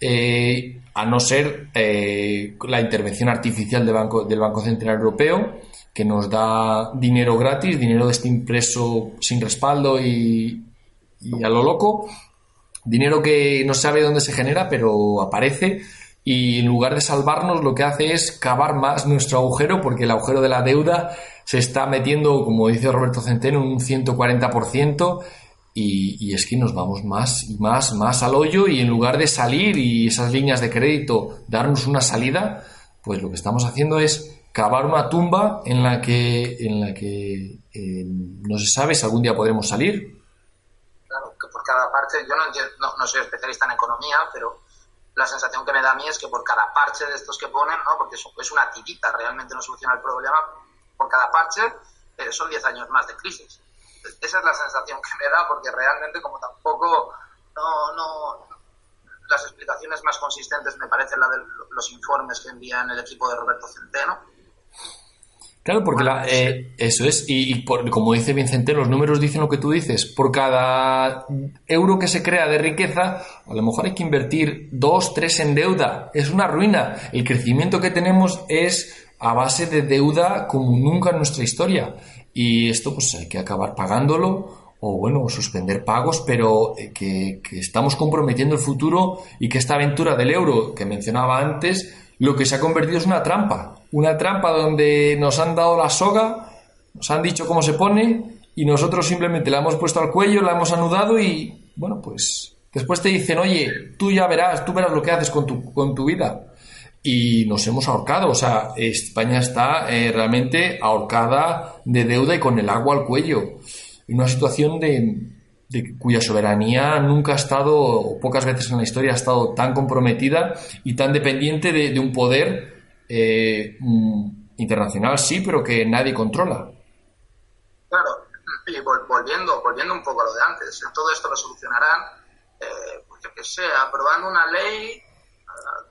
eh, a no ser eh, la intervención artificial del Banco, del Banco Central Europeo, que nos da dinero gratis, dinero de este impreso sin respaldo y, y a lo loco, Dinero que no sabe dónde se genera, pero aparece. Y en lugar de salvarnos lo que hace es cavar más nuestro agujero porque el agujero de la deuda se está metiendo, como dice Roberto Centeno, un 140% y, y es que nos vamos más y más, más al hoyo. Y en lugar de salir y esas líneas de crédito darnos una salida, pues lo que estamos haciendo es cavar una tumba en la que, en la que eh, no se sabe si algún día podremos salir cada parche, yo no, no, soy especialista en economía, pero la sensación que me da a mí es que por cada parche de estos que ponen, ¿no? porque es una tirita, realmente no soluciona el problema, por cada parche eh, son 10 años más de crisis. Esa es la sensación que me da, porque realmente como tampoco no, no las explicaciones más consistentes me parecen la de los informes que envían el equipo de Roberto Centeno, Claro, porque la, eh, eso es, y, como dice Vicente, los números dicen lo que tú dices. Por cada euro que se crea de riqueza, a lo mejor hay que invertir dos, tres en deuda. Es una ruina. El crecimiento que tenemos es a base de deuda como nunca en nuestra historia. Y esto pues hay que acabar pagándolo o bueno, suspender pagos, pero eh, que, que estamos comprometiendo el futuro y que esta aventura del euro que mencionaba antes, lo que se ha convertido es una trampa una trampa donde nos han dado la soga, nos han dicho cómo se pone y nosotros simplemente la hemos puesto al cuello, la hemos anudado y, bueno, pues después te dicen, oye, tú ya verás, tú verás lo que haces con tu, con tu vida. Y nos hemos ahorcado, o sea, España está eh, realmente ahorcada de deuda y con el agua al cuello. En una situación de, cuya soberanía nunca ha estado, o pocas veces en la historia ha estado tan comprometida y tan dependiente de, un poder eh, mm, internacional, sí, pero que nadie controla. Claro, y volviendo, volviendo un poco a lo de antes, todo esto lo solucionarán, eh, pues que sea, aprobando una ley eh,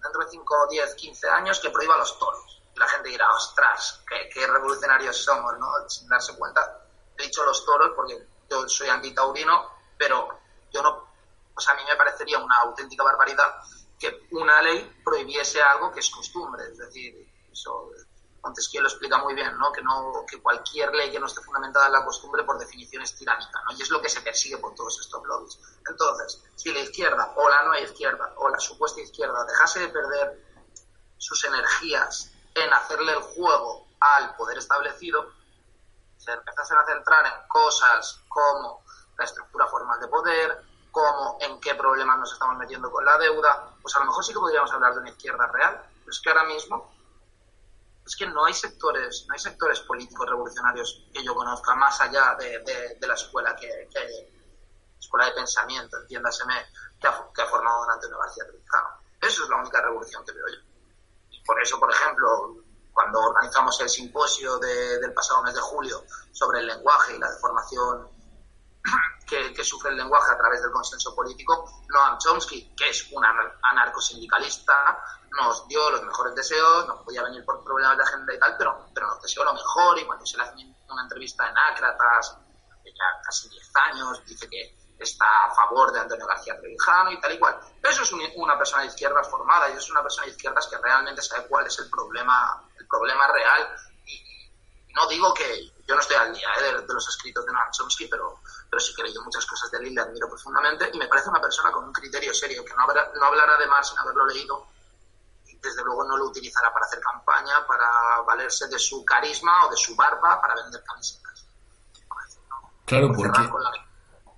dentro de 5, 10, 15 años que prohíba los toros. Y la gente dirá, ostras, qué, qué revolucionarios somos, ¿no? Sin darse cuenta. He dicho los toros porque yo soy antitaurino, pero yo no, o sea, a mí me parecería una auténtica barbaridad que una ley prohibiese algo que es costumbre, es decir, eso Montesquieu lo explica muy bien, ¿no? Que, no, que cualquier ley que no esté fundamentada en la costumbre por definición es tiránica, ¿no? Y es lo que se persigue por todos estos lobbies. Entonces, si la izquierda o la no izquierda o la supuesta izquierda dejase de perder sus energías en hacerle el juego al poder establecido, se empezasen a centrar en cosas como la estructura formal de poder, como en qué problemas nos estamos metiendo con la deuda, pues a lo mejor sí que podríamos hablar de una izquierda real, pero es que ahora mismo es que no hay sectores, no hay sectores políticos revolucionarios que yo conozca más allá de, la escuela que, escuela de pensamiento, entiéndaseme, que ha, que ha formado don Antonio García Trevijano. Eso es la única revolución que veo yo. Y por eso, por ejemplo, cuando organizamos el simposio del pasado mes de julio sobre el lenguaje y la deformación que, sufre el lenguaje a través del consenso político, Noam Chomsky, que es un anarcosindicalista, nos dio los mejores deseos, nos podía venir por problemas de agenda y tal, pero, pero nos deseó lo mejor y cuando se le hace una entrevista en Ácratas, ya casi 10 años, dice que está a favor de Antonio García Trevijano y tal y cual. Pero eso es una persona de izquierdas formada y es una persona de izquierdas que realmente sabe cuál es el problema, el problema real. Y, no digo que yo no estoy al día ¿eh? de, los escritos de Noam Chomsky, pero, pero sí que he leído muchas cosas de él y le admiro profundamente y me parece una persona con un criterio serio, que no, no hablará de más sin haberlo leído desde luego no lo utilizará para hacer campaña, para valerse de su carisma o de su barba para vender camisetas. Claro, porque,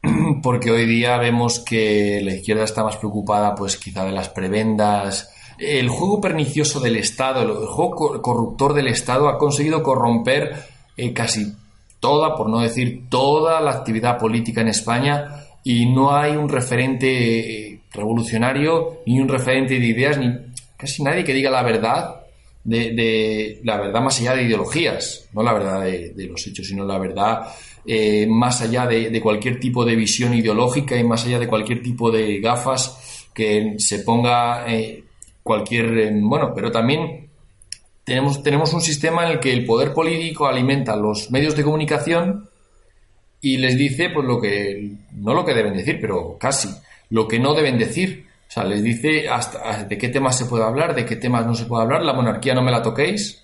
porque hoy día vemos que la izquierda está más preocupada, pues quizá de las prebendas. El juego pernicioso del Estado, el juego corruptor del Estado ha conseguido corromper eh, casi toda, por no decir toda la actividad política en España y no hay un referente eh, revolucionario ni un referente de ideas ni casi nadie que diga la verdad, de, la verdad más allá de ideologías, no la verdad de, los hechos, sino la verdad eh, más allá de, cualquier tipo de visión ideológica y más allá de cualquier tipo de gafas que se ponga cualquier... Eh, bueno, pero también tenemos, tenemos un sistema en el que el poder político alimenta los medios de comunicación y les dice pues lo que no lo que deben decir, pero casi lo que no deben decir o sea, les dice hasta de qué temas se puede hablar, de qué temas no se puede hablar. La monarquía no me la toquéis.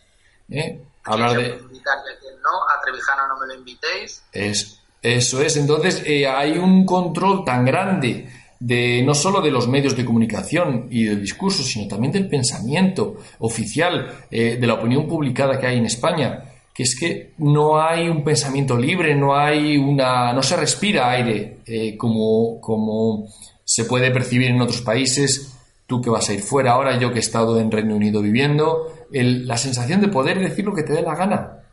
¿eh? Hablar de... no, a Trevijano no me lo invitéis. Es, eso es. Entonces, eh, hay un control tan grande de no solo de los medios de comunicación y del discurso, sino también del pensamiento oficial, eh, de la opinión publicada que hay en España, que es que no hay un pensamiento libre, no hay una, no se respira aire como, como se puede percibir en otros países, tú que vas a ir fuera ahora, yo que he estado en Reino Unido viviendo, la sensación de poder decir lo que te dé la gana.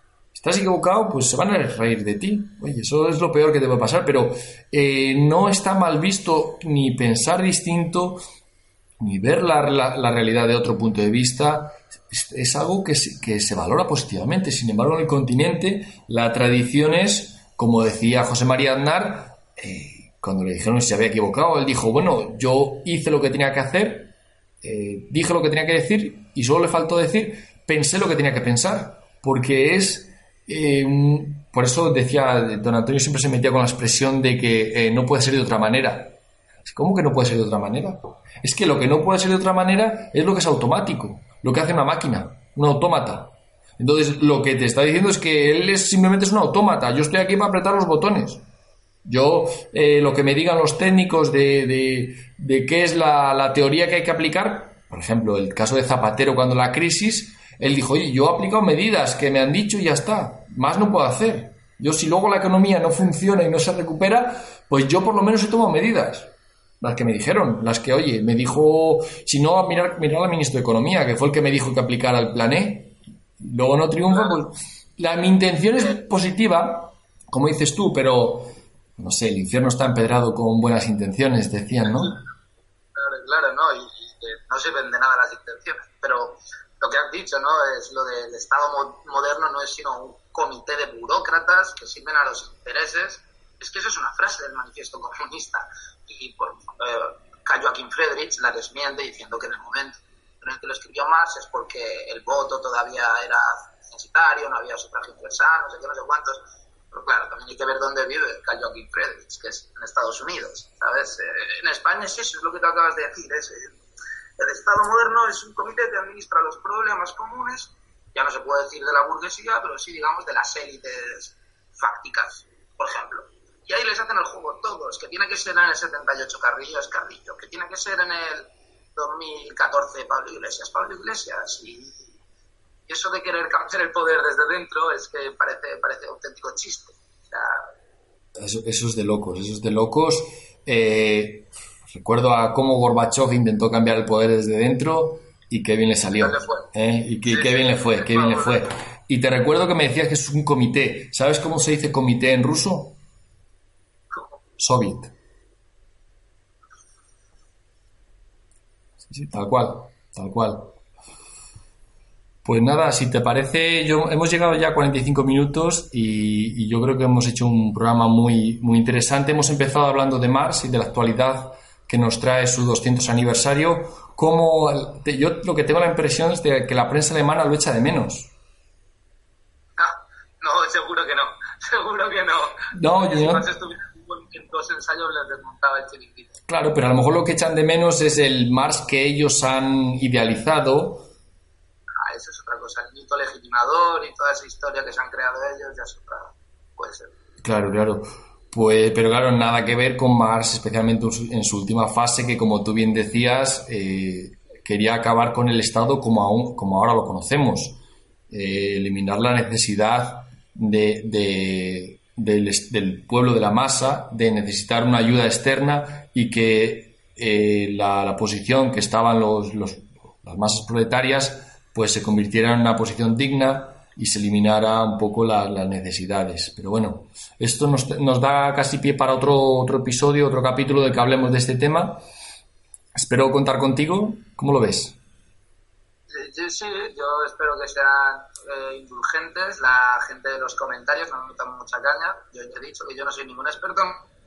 ¿Estás equivocado? Pues se van a reír de ti. Oye, eso es lo peor que te va a pasar, pero eh, no está mal visto ni pensar distinto, ni ver la, realidad de otro punto de vista. Es, algo que se, que se valora positivamente. Sin embargo, en el continente, la tradición es, como decía José María Aznar, eh, cuando le dijeron si se había equivocado, él dijo, bueno, yo hice lo que tenía que hacer, eh, dije lo que tenía que decir y solo le faltó decir, pensé lo que tenía que pensar, porque es... Eh, por eso decía, don Antonio siempre se metía con la expresión de que eh, no puede ser de otra manera. ¿Cómo que no puede ser de otra manera? Es que lo que no puede ser de otra manera es lo que es automático, lo que hace una máquina, un autómata. Entonces, lo que te está diciendo es que él es simplemente es un autómata. Yo estoy aquí para apretar los botones. Yo, eh, lo que me digan los técnicos de, de, qué es la, teoría que hay que aplicar, por ejemplo, el caso de Zapatero cuando la crisis, él dijo, oye, yo he aplicado medidas que me han dicho y ya está, más no puedo hacer. Yo si luego la economía no funciona y no se recupera, pues yo por lo menos he tomado medidas. Las que me dijeron, las que, oye, me dijo, si no, mirar, mirar al ministro de Economía, que fue el que me dijo que aplicara el plan E. Luego no triunfa, pues la, mi intención es positiva, como dices tú, pero, no sé, el infierno está empedrado con buenas intenciones, decían, ¿no? Claro, claro, ¿no? Y, no se vende nada las intenciones, pero lo que has dicho, ¿no? Es lo del Estado moderno no es sino un comité de burócratas que sirven a los intereses. Es que eso es una frase del manifiesto comunista. Y por eh, Joaquín Friedrich la desmiente diciendo que en el momento en el que lo escribió Marx es porque el voto todavía era censitario, no había sufragio universal, no sé qué, no sé cuántos. Pero claro, también hay que ver dónde vive Joaquín Friedrich, que es en Estados Unidos, ¿sabes? Eh, en España es eso, es lo que tú acabas de decir, es eh, el Estado moderno es un comité que administra los problemas comunes, ya no se puede decir de la burguesía, pero sí, digamos, de las élites fácticas, por ejemplo. Y ahí les hacen el juego todos, que tiene que ser en el 78 Carrillo es Carrillo, que tiene que ser en el 2014 Pablo Iglesias, Pablo Iglesias. Y, eso de querer cambiar el poder desde dentro es que parece, parece auténtico chiste. eso, es de locos, eso es de locos. Eh, Recuerdo a cómo Gorbachev intentó cambiar el poder desde dentro y qué bien le salió. ¿eh? Y qué, bien le fue, qué bien le fue. Y te recuerdo que me decías que es un comité. ¿Sabes cómo se dice comité en ruso? Soviet. Sí, tal cual, tal cual. Pues nada, si te parece, yo, hemos llegado ya a 45 minutos y, y, yo creo que hemos hecho un programa muy, muy interesante. Hemos empezado hablando de Mars y de la actualidad que nos trae su 200 aniversario, como yo lo que tengo la impresión es de que la prensa alemana lo echa de menos. Ah, no, seguro que no, seguro que no. No, yo no. En dos ensayos les desmontaba el chiringuito. Claro, pero a lo mejor lo que echan de menos es el Mars que ellos han idealizado. Ah, eso es otra cosa. El mito legitimador y toda esa historia que se han creado ellos ya es otra. Puede ser. Claro, claro. Pues, pero claro, nada que ver con Mars, especialmente en su última fase, que como tú bien decías, eh, quería acabar con el Estado como, aún, como ahora lo conocemos, eh, eliminar la necesidad de, del, pueblo de la masa, de necesitar una ayuda externa y que eh, la, posición que estaban los, los, las masas proletarias pues se convirtiera en una posición digna y se eliminara un poco las necesidades. Pero bueno, esto nos, nos, da casi pie para otro, otro episodio, otro capítulo de que hablemos de este tema. Espero contar contigo. ¿Cómo lo ves? Sí, yo espero que sean eh, indulgentes. La gente de los comentarios no me metan mucha caña. Yo ya he dicho que yo no soy ningún experto,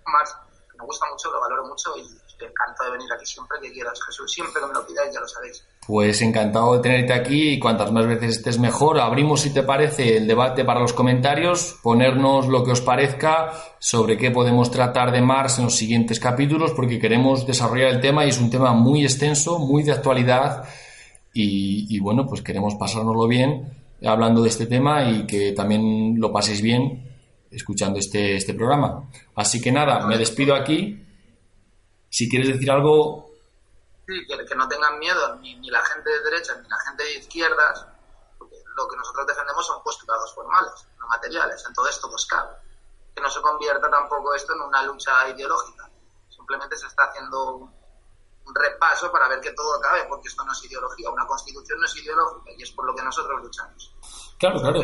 más me gusta mucho, lo valoro mucho y encantado de venir aquí siempre que quieras, Jesús. Siempre que me lo pidáis, ya lo sabéis. Pues encantado de tenerte aquí y cuantas más veces estés mejor. Abrimos, si te parece, el debate para los comentarios, ponernos lo que os parezca sobre qué podemos tratar de Mars en los siguientes capítulos, porque queremos desarrollar el tema y es un tema muy extenso, muy de actualidad y, y bueno, pues queremos pasárnoslo bien hablando de este tema y que también lo paséis bien escuchando este, este programa. Así que nada, me despido aquí. Si quieres decir algo... Sí, que, no tengan miedo ni, ni, la gente de derechas ni la gente de izquierdas, porque lo que nosotros defendemos son postulados formales, no materiales. En todo esto pues cabe. Que no se convierta tampoco esto en una lucha ideológica. Simplemente se está haciendo un, repaso para ver que todo acabe, porque esto no es ideología. Una constitución no es ideológica y es por lo que nosotros luchamos. Claro, claro.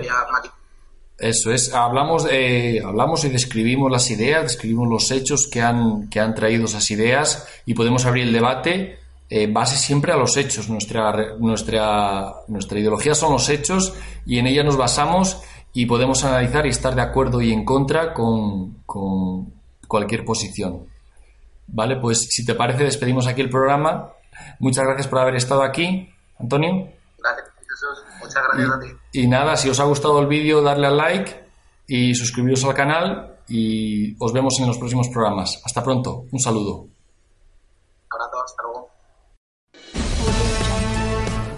Eso es, hablamos, eh, hablamos y describimos las ideas, describimos los hechos que han, que han traído esas ideas y podemos abrir el debate eh, base siempre a los hechos. Nuestra, nuestra, nuestra ideología son los hechos y en ella nos basamos y podemos analizar y estar de acuerdo y en contra con, con cualquier posición. Vale, pues si te parece despedimos aquí el programa. Muchas gracias por haber estado aquí, Antonio. Muchas gracias a ti. Y nada, si os ha gustado el vídeo, darle al like y suscribiros al canal y os vemos en los próximos programas. Hasta pronto. Un saludo. Abrazo, hasta luego.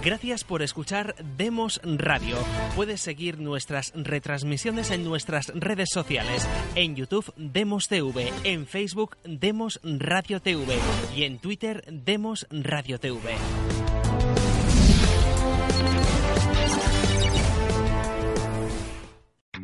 Gracias por escuchar Demos Radio. Puedes seguir nuestras retransmisiones en nuestras redes sociales. En YouTube Demos TV, en Facebook Demos Radio TV y en Twitter Demos Radio TV.